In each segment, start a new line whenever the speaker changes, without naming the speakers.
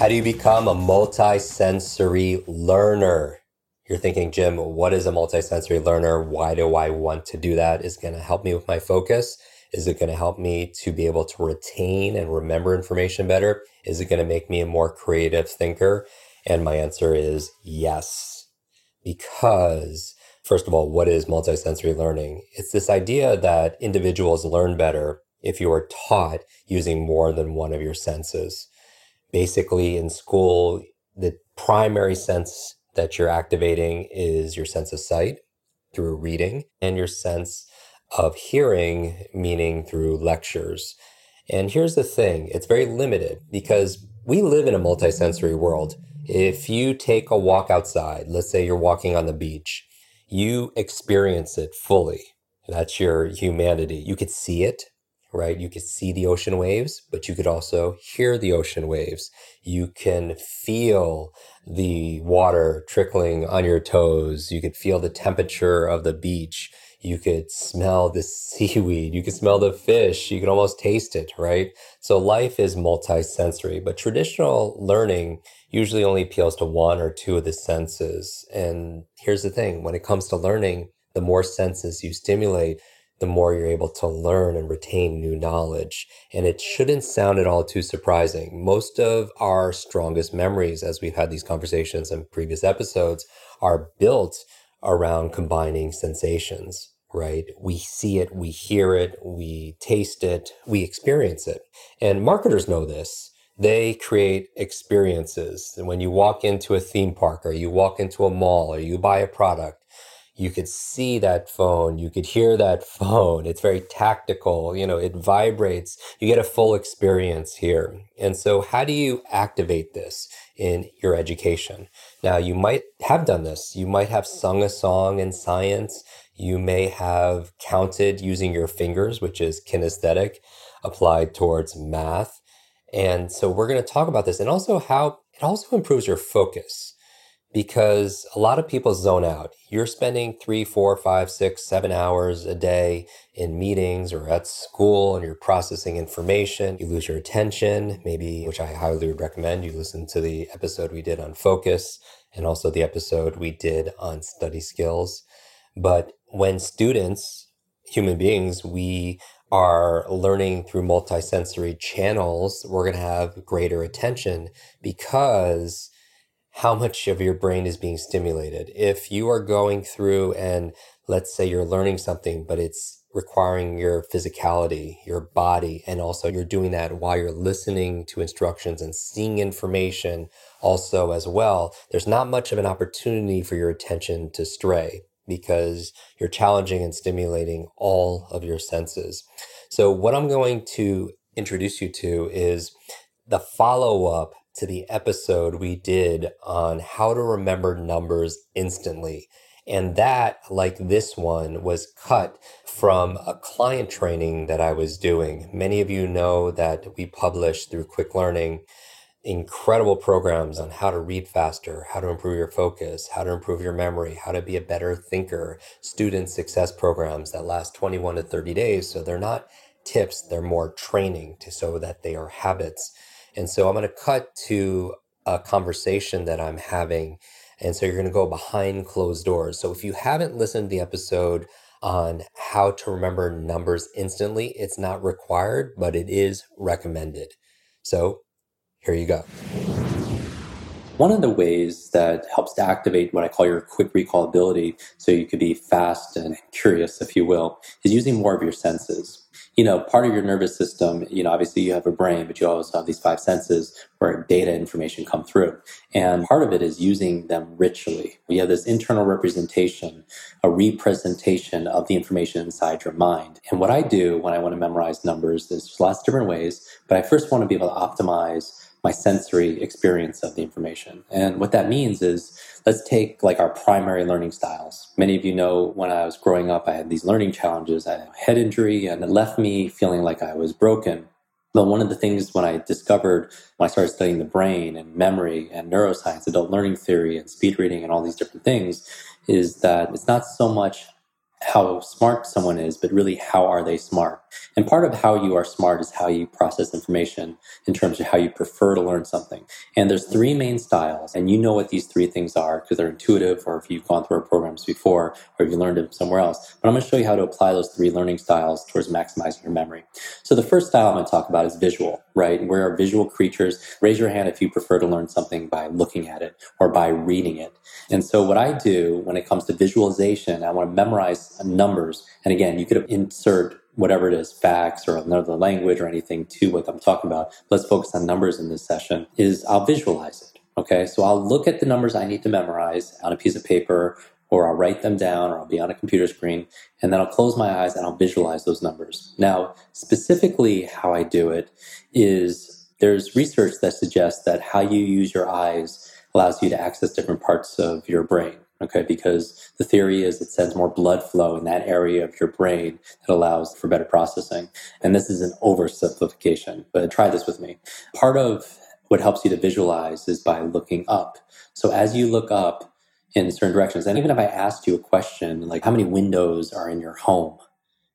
How do you become a multisensory learner? You're thinking, Jim, what is a multisensory learner? Why do I want to do that? Is it going to help me with my focus? Is it going to help me to be able to retain and remember information better? Is it going to make me a more creative thinker? And my answer is yes. Because first of all, what is multisensory learning? It's this idea that individuals learn better if you are taught using more than one of your senses basically in school, the primary sense that you're activating is your sense of sight through reading and your sense of hearing, meaning through lectures. And here's the thing it's very limited because we live in a multisensory world. If you take a walk outside, let's say you're walking on the beach, you experience it fully. That's your humanity. You could see it, right? You could see the ocean waves, but you could also hear the ocean waves. You can feel the water trickling on your toes. You could feel the temperature of the beach. You could smell the seaweed. You could smell the fish. You could almost taste it, right? So life is multisensory, but traditional learning usually only appeals to one or two of the senses. And here's the thing when it comes to learning, the more senses you stimulate, the more you're able to learn and retain new knowledge. And it shouldn't sound at all too surprising. Most of our strongest memories, as we've had these conversations in previous episodes, are built around combining sensations, right? We see it, we hear it, we taste it, we experience it. And marketers know this. They create experiences. And when you walk into a theme park or you walk into a mall or you buy a product, you could see that phone, you could hear that phone. It's very tactical, you know, it vibrates. You get a full experience here. And so, how do you activate this in your education? Now, you might have done this. You might have sung a song in science. You may have counted using your fingers, which is kinesthetic, applied towards math. And so, we're going to talk about this and also how it also improves your focus because a lot of people zone out. You're spending three, four, five, six, seven hours a day in meetings or at school and you're processing information. You lose your attention, maybe, which I highly would recommend. You listen to the episode we did on focus and also the episode we did on study skills. But when students, human beings, we are learning through multisensory channels, we're going to have greater attention because how much of your brain is being stimulated. If you are going through and let's say you're learning something, but it's requiring your physicality, your body, and also you're doing that while you're listening to instructions and seeing information also as well, there's not much of an opportunity for your attention to stray because you're challenging and stimulating all of your senses. So, what I'm going to introduce you to is the follow up to the episode we did on how to remember numbers instantly. And that, like this one, was cut from a client training that I was doing. Many of you know that we publish through Kwik Learning incredible programs on how to read faster, how to improve your focus, how to improve your memory, how to be a better thinker, student success programs that last 21 to 30 days. So they're not tips, they're more training to so that they are habits. And so I'm going to cut to a conversation that I'm having. And so you're going to go behind closed doors. So if you haven't listened to the episode on how to remember numbers instantly, it's not required, but it is recommended. So here you go. One of the ways that helps to activate what I call your quick recall ability, so you could be fast and curious, if you will, is using more of your senses you know, part of your nervous system, you know, obviously you have a brain, but you also have these five senses where data information come through. And part of it is using them ritually. We have this internal representation, a representation of the information inside your mind. And what I do when I want to memorize numbers, there's lots of different ways, but I first want to be able to optimize
my sensory experience of the information. And what that means is let's take like our primary learning styles. Many of you know when I was growing up, I had these learning challenges. I had a head injury and it left me feeling like I was broken. But one of the things when I discovered when I started studying the brain and memory and neuroscience, adult learning theory and speed reading and all these different things is that it's not so much how smart someone is, but really how are they smart. And part of how you are smart is how you process information in terms of how you prefer to learn something. And there's three main styles, and you know what these three things are because they're intuitive, or if you've gone through our programs before, or if you learned them somewhere else. But I'm going to show you how to apply those three learning styles towards maximizing your memory. So the first style I'm going to talk about is visual, right? We're visual creatures. Raise your hand if you prefer to learn something by looking at it or by reading it. And so what I do when it comes to visualization, I want to memorize numbers. And again, you could have insert whatever it is, facts or another language or anything to what I'm talking about. Let's focus on numbers in this session is I'll visualize it. Okay. So I'll look at the numbers I need to memorize on a piece of paper or I'll write them down or I'll be on a computer screen and then I'll close my eyes and I'll visualize those numbers. Now, specifically how I do it is there's research that suggests that how you use your eyes allows you to access different parts of your brain. Okay, because the theory is it sends more blood flow in that area of your brain that allows for better processing. And this is an oversimplification, but try this with me. Part of what helps you to visualize is by looking up. So as you look up in certain directions, and even if I asked you a question like how many windows are in your home,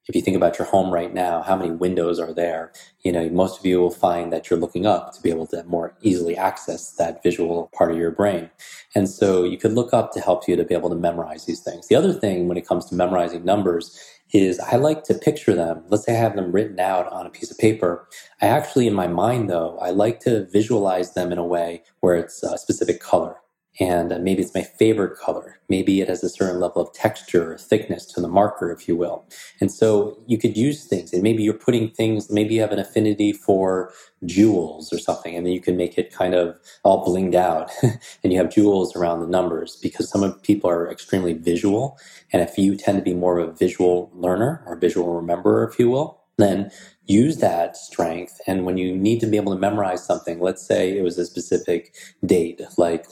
if you think about your home right now, how many windows are there? You know, most of you will find that you're looking up to be able to more easily access that visual part of your brain. And so you could look up to help you to be able to memorize these things. The other thing when it comes to memorizing numbers is I like to picture them. Let's say I have them written out on a piece of paper. I actually, in my mind though, I like to visualize them in a way where it's a specific color and uh, maybe it's my favorite color. Maybe it has a certain level of texture or thickness to the marker, if you will. And so you could use things, and maybe you're putting things, maybe you have an affinity for jewels or something, and then you can make it kind of all blinged out, and you have jewels around the numbers because some of people are extremely visual. And if you tend to be more of a visual learner or visual rememberer, if you will, then use that strength. And when you need to be able to memorize something, let's say it was a specific date, like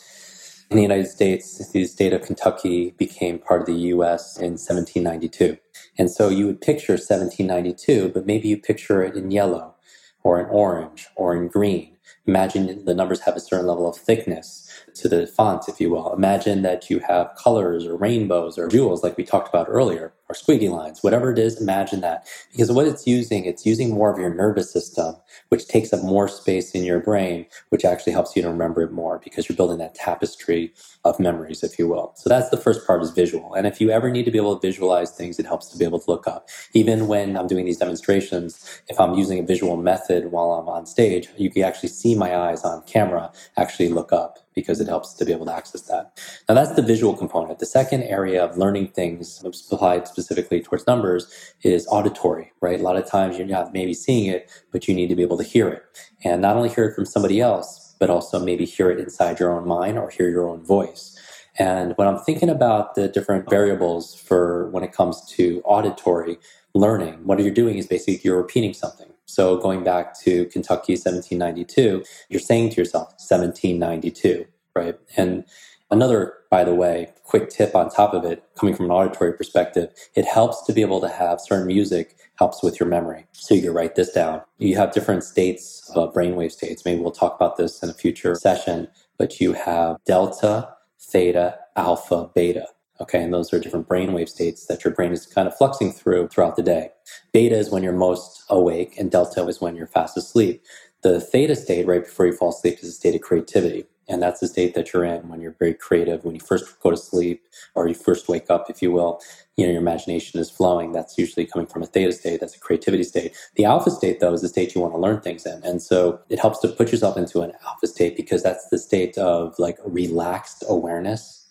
in the United States, the state of Kentucky became part of the US in 1792. And so you would picture 1792, but maybe you picture it in yellow or in orange or in green. Imagine the numbers have a certain level of thickness to the font, if you will. Imagine that you have colors or rainbows or jewels, like we talked about earlier, or squiggly lines, whatever it is, imagine that. Because what it's using, it's using more of your nervous system, which takes up more space in your brain, which actually helps you to remember it more because you're building that tapestry of memories, if you will. So that's the first part is visual. And if you ever need to be able to visualize things, it helps to be able to look up. Even when I'm doing these demonstrations, if I'm using a visual method while I'm on stage, you can actually see my eyes on camera actually look up because it helps to be able to access that. Now that's the visual component. The second area of learning things applied specifically towards numbers is auditory, right? A lot of times you're not maybe seeing it, but you need to be able to hear it. And not only hear it from somebody else, but also maybe hear it inside your own mind or hear your own voice. And when I'm thinking about the different variables for when it comes to auditory learning, what you're doing is basically you're repeating something. So going back to Kentucky 1792, you're saying to yourself 1792, right? And another, by the way, quick tip on top of it, coming from an auditory perspective, it helps to be able to have certain music helps with your memory. So you can write this down. You have different states of brainwave states. Maybe we'll talk about this in a future session, but you have delta, theta, alpha, beta. Okay, and those are different brainwave states that your brain is kind of fluxing through throughout the day. Beta is when you're most awake, and delta is when you're fast asleep. The theta state, right before you fall asleep, is a state of creativity. And that's the state that you're in when you're very creative, when you first go to sleep or you first wake up, if you will. You know, your imagination is flowing. That's usually coming from a theta state. That's a creativity state. The alpha state, though, is the state you want to learn things in. And so it helps to put yourself into an alpha state because that's the state of like relaxed awareness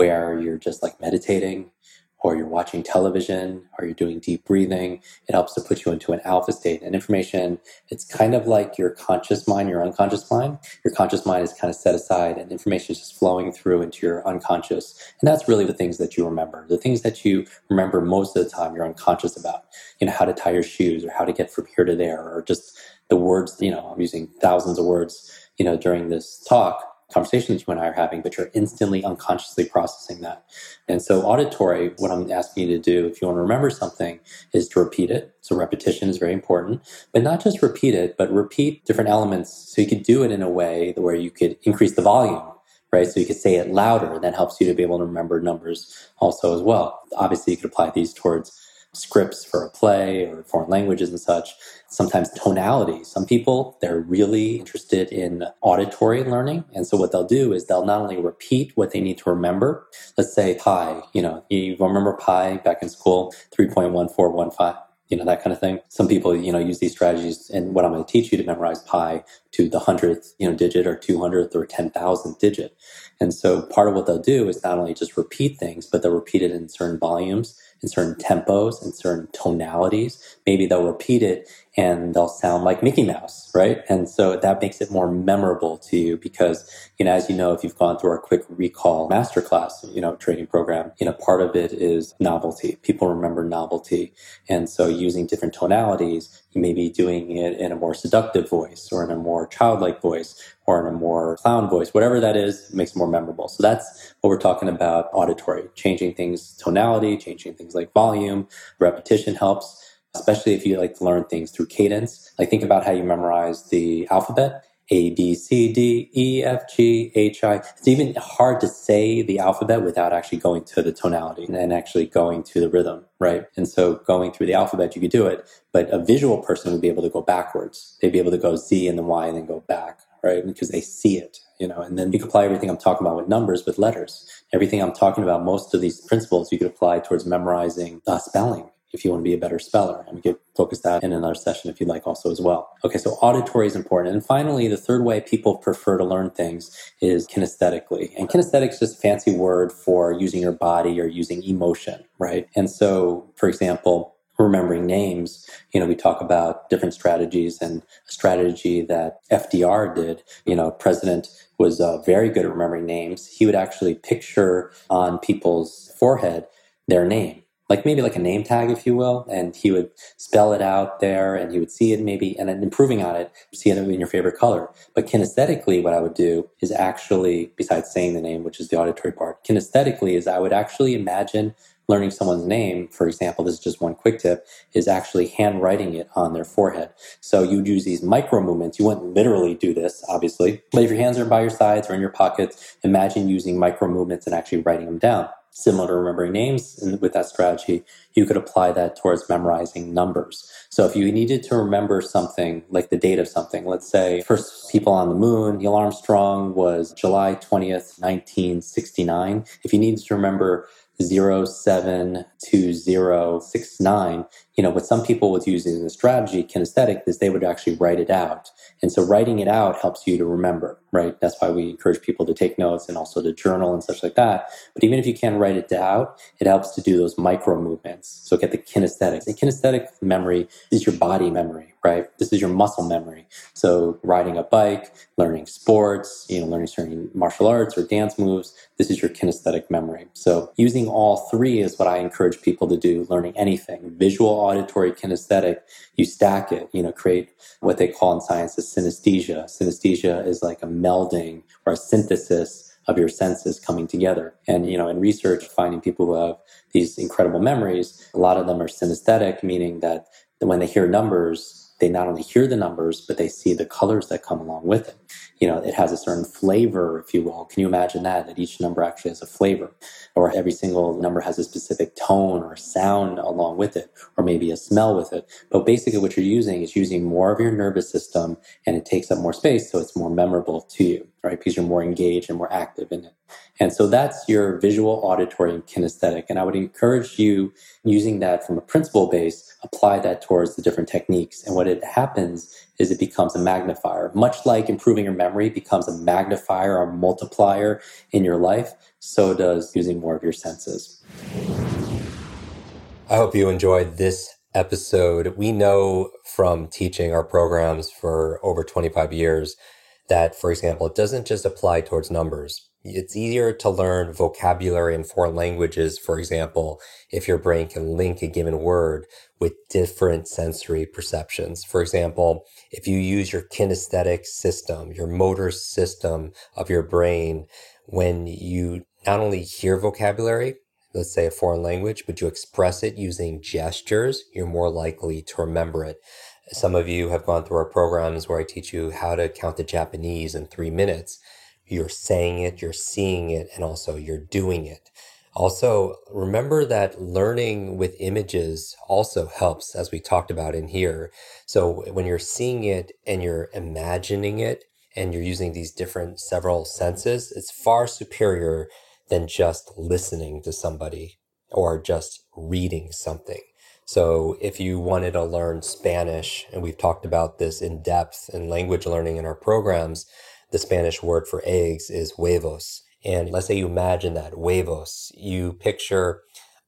where you're just like meditating or you're watching television or you're doing deep breathing. It helps to put you into an alpha state. And information, it's kind of like your conscious mind, your unconscious mind. Your conscious mind is kind of set aside and information is just flowing through into your unconscious. And that's really the things that you remember. The things that you remember most of the time you're unconscious about. You know, how to tie your shoes or how to get from here to there or just the words, you know, I'm using thousands of words you know, during this talk, conversation that you and I are having, but you're instantly unconsciously processing that. And so auditory, what I'm asking you to do, if you want to remember something, is to repeat it. So repetition is very important, but not just repeat it, but repeat different elements. So you could do it in a way where you could increase the volume right? So you could say it louder. And that helps you to be able to remember numbers also as well. Obviously, you could apply these towards scripts for a play or foreign languages and such. Sometimes tonality. Some people, they're really interested in auditory learning. And so what they'll do is they'll not only repeat what they need to remember. Let's say pi, you know, you remember pi back in school, 3.1415 you know, that kind of thing. Some people, you know, use these strategies and what I'm going to teach you to memorize pi to the hundredth, you know, digit or 200th or 10,000th digit. And so part of what they'll do is not only just repeat things, but they'll repeat it in certain volumes, in certain tempos, and certain tonalities. Maybe they'll repeat it and they'll sound like Mickey Mouse, right? And so that makes it more memorable to you because, you know, as you know, if you've gone through our Kwik Recall masterclass, you know, training program, you know, part of it is novelty. People remember novelty. And so using different tonalities, you may be doing it in a more seductive voice or in a more childlike voice or in a more clown voice, whatever that is, makes it more memorable. So that's what we're talking about auditory, changing things tonality, changing things like volume, repetition helps especially if you like to learn things through cadence. Like think about how you memorize the alphabet. A, B, C, D, E, F, G, H, I. It's even hard to say the alphabet without actually going to the tonality and actually going to the rhythm, right? And so going through the alphabet, you could do it, but a visual person would be able to go backwards. They'd be able to go Z and then Y and then go back, right? Because they see it, you know, and then you can apply everything I'm talking about with numbers, with letters. Everything I'm talking about, most of these principles you could apply towards memorizing uh, spelling if you want to be a better speller. And we could focus that in another session if you'd like also as well. Okay, so auditory is important. And finally, the third way people prefer to learn things is kinesthetically. And kinesthetic is just a fancy word for using your body or using emotion, right? And so, for example, remembering names, you know, we talk about different strategies and a strategy that FDR did, you know, president was uh, very good at remembering names. He would actually picture on people's forehead their name like maybe like a name tag, if you will, and he would spell it out there and he would see it maybe and then improving on it, see it in your favorite color. But kinesthetically, what I would do is actually, besides saying the name, which is the auditory part, kinesthetically is I would actually imagine learning someone's name, for example, this is just one quick tip, is actually handwriting it on their forehead. So you'd use these micro movements. You wouldn't literally do this, obviously, but if your hands are by your sides or in your pockets, imagine using micro movements and actually writing them down similar to remembering names. With that strategy, you could apply that towards memorizing numbers. So if you needed to remember something, like the date of something, let's say first people on the moon, Neil Armstrong was July 20th, 1969. If you needed to remember 072069, you know, what some people would as a strategy, kinesthetic, is they would actually write it out. And so writing it out helps you to remember, right? That's why we encourage people to take notes and also to journal and such like that. But even if you can't write it out, it helps to do those micro movements. So get the kinesthetic. The kinesthetic memory is your body memory, right? This is your muscle memory. So riding a bike, learning sports, you know, learning certain martial arts or dance moves, this is your kinesthetic memory. So using all three is what I encourage people to do, learning anything, visual, auditory, kinesthetic. You stack it, you know, create what they call in science a synesthesia. Synesthesia is like a melding or a synthesis of your senses coming together. And, you know, in research, finding people who have these incredible memories, a lot of them are synesthetic, meaning that when they hear numbers, they not only hear the numbers, but they see the colors that come along with it. You know, it has a certain flavor, if you will. Can you imagine that? That each number actually has a flavor, or every single number has a specific tone or sound along with it, or maybe a smell with it. But basically, what you're using is using more of your nervous system and it takes up more space, so it's more memorable to you, right? Because you're more engaged and more active in it. And so that's your visual, auditory, and kinesthetic. And I would encourage you using that from a principle base, apply that towards the different techniques. And what it happens is it becomes a magnifier. Much like improving your memory becomes a magnifier or multiplier in your life, so does using more of your senses.
I hope you enjoyed this episode. We know from teaching our programs for over 25 years that, for example, it doesn't just apply towards numbers It's easier to learn vocabulary in foreign languages, for example, if your brain can link a given word with different sensory perceptions. For example, if you use your kinesthetic system, your motor system of your brain, when you not only hear vocabulary, let's say a foreign language, but you express it using gestures, you're more likely to remember it. Some of you have gone through our programs where I teach you how to count the Japanese in three minutes. You're saying it, you're seeing it, and also you're doing it. Also, remember that learning with images also helps, as we talked about in here. So when you're seeing it and you're imagining it and you're using these different several senses, it's far superior than just listening to somebody or just reading something. So if you wanted to learn Spanish, and we've talked about this in depth in language learning in our programs, the Spanish word for eggs is huevos. And let's say you imagine that huevos, you picture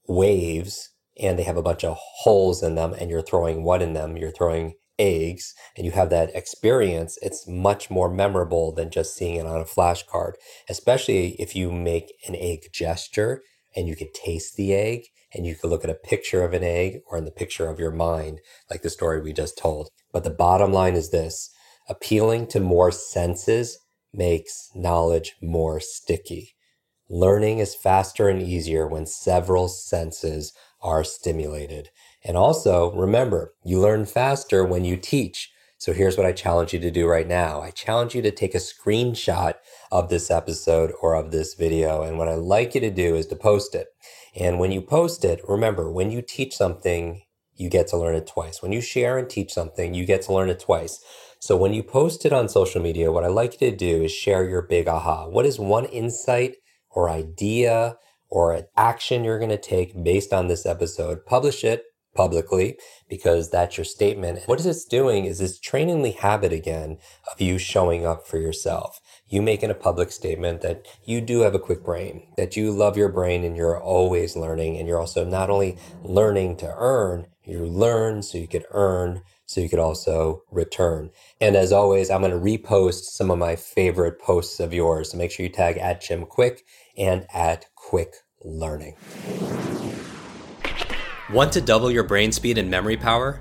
waves and they have a bunch of holes in them and you're throwing what in them? You're throwing eggs and you have that experience, it's much more memorable than just seeing it on a flashcard, especially if you make an egg gesture and you could taste the egg and you could look at a picture of an egg or in the picture of your mind, like the story we just told. But the bottom line is this appealing to more senses makes knowledge more sticky. Learning is faster and easier when several senses are stimulated. And also, remember, you learn faster when you teach. So here's what I challenge you to do right now. I challenge you to take a screenshot of this episode or of this video. And what I like you to do is to post it. And when you post it, remember, when you teach something, you get to learn it twice. When you share and teach something, you get to learn it twice. So when you post it on social media, what I like you to do is share your big aha. What is one insight or idea or an action you're going to take based on this episode? Publish it publicly because that's your statement. What it's doing is it's training the habit again of you showing up for yourself. You making a public statement that you do have a quick brain, that you love your brain and you're always learning. And you're also not only learning to earn, you learn so you could earn so you could also return. And as always, I'm going to repost some of my favorite posts of yours. So make sure you tag at Jim Kwik and at Kwik Learning. Want to double your brain speed and memory power?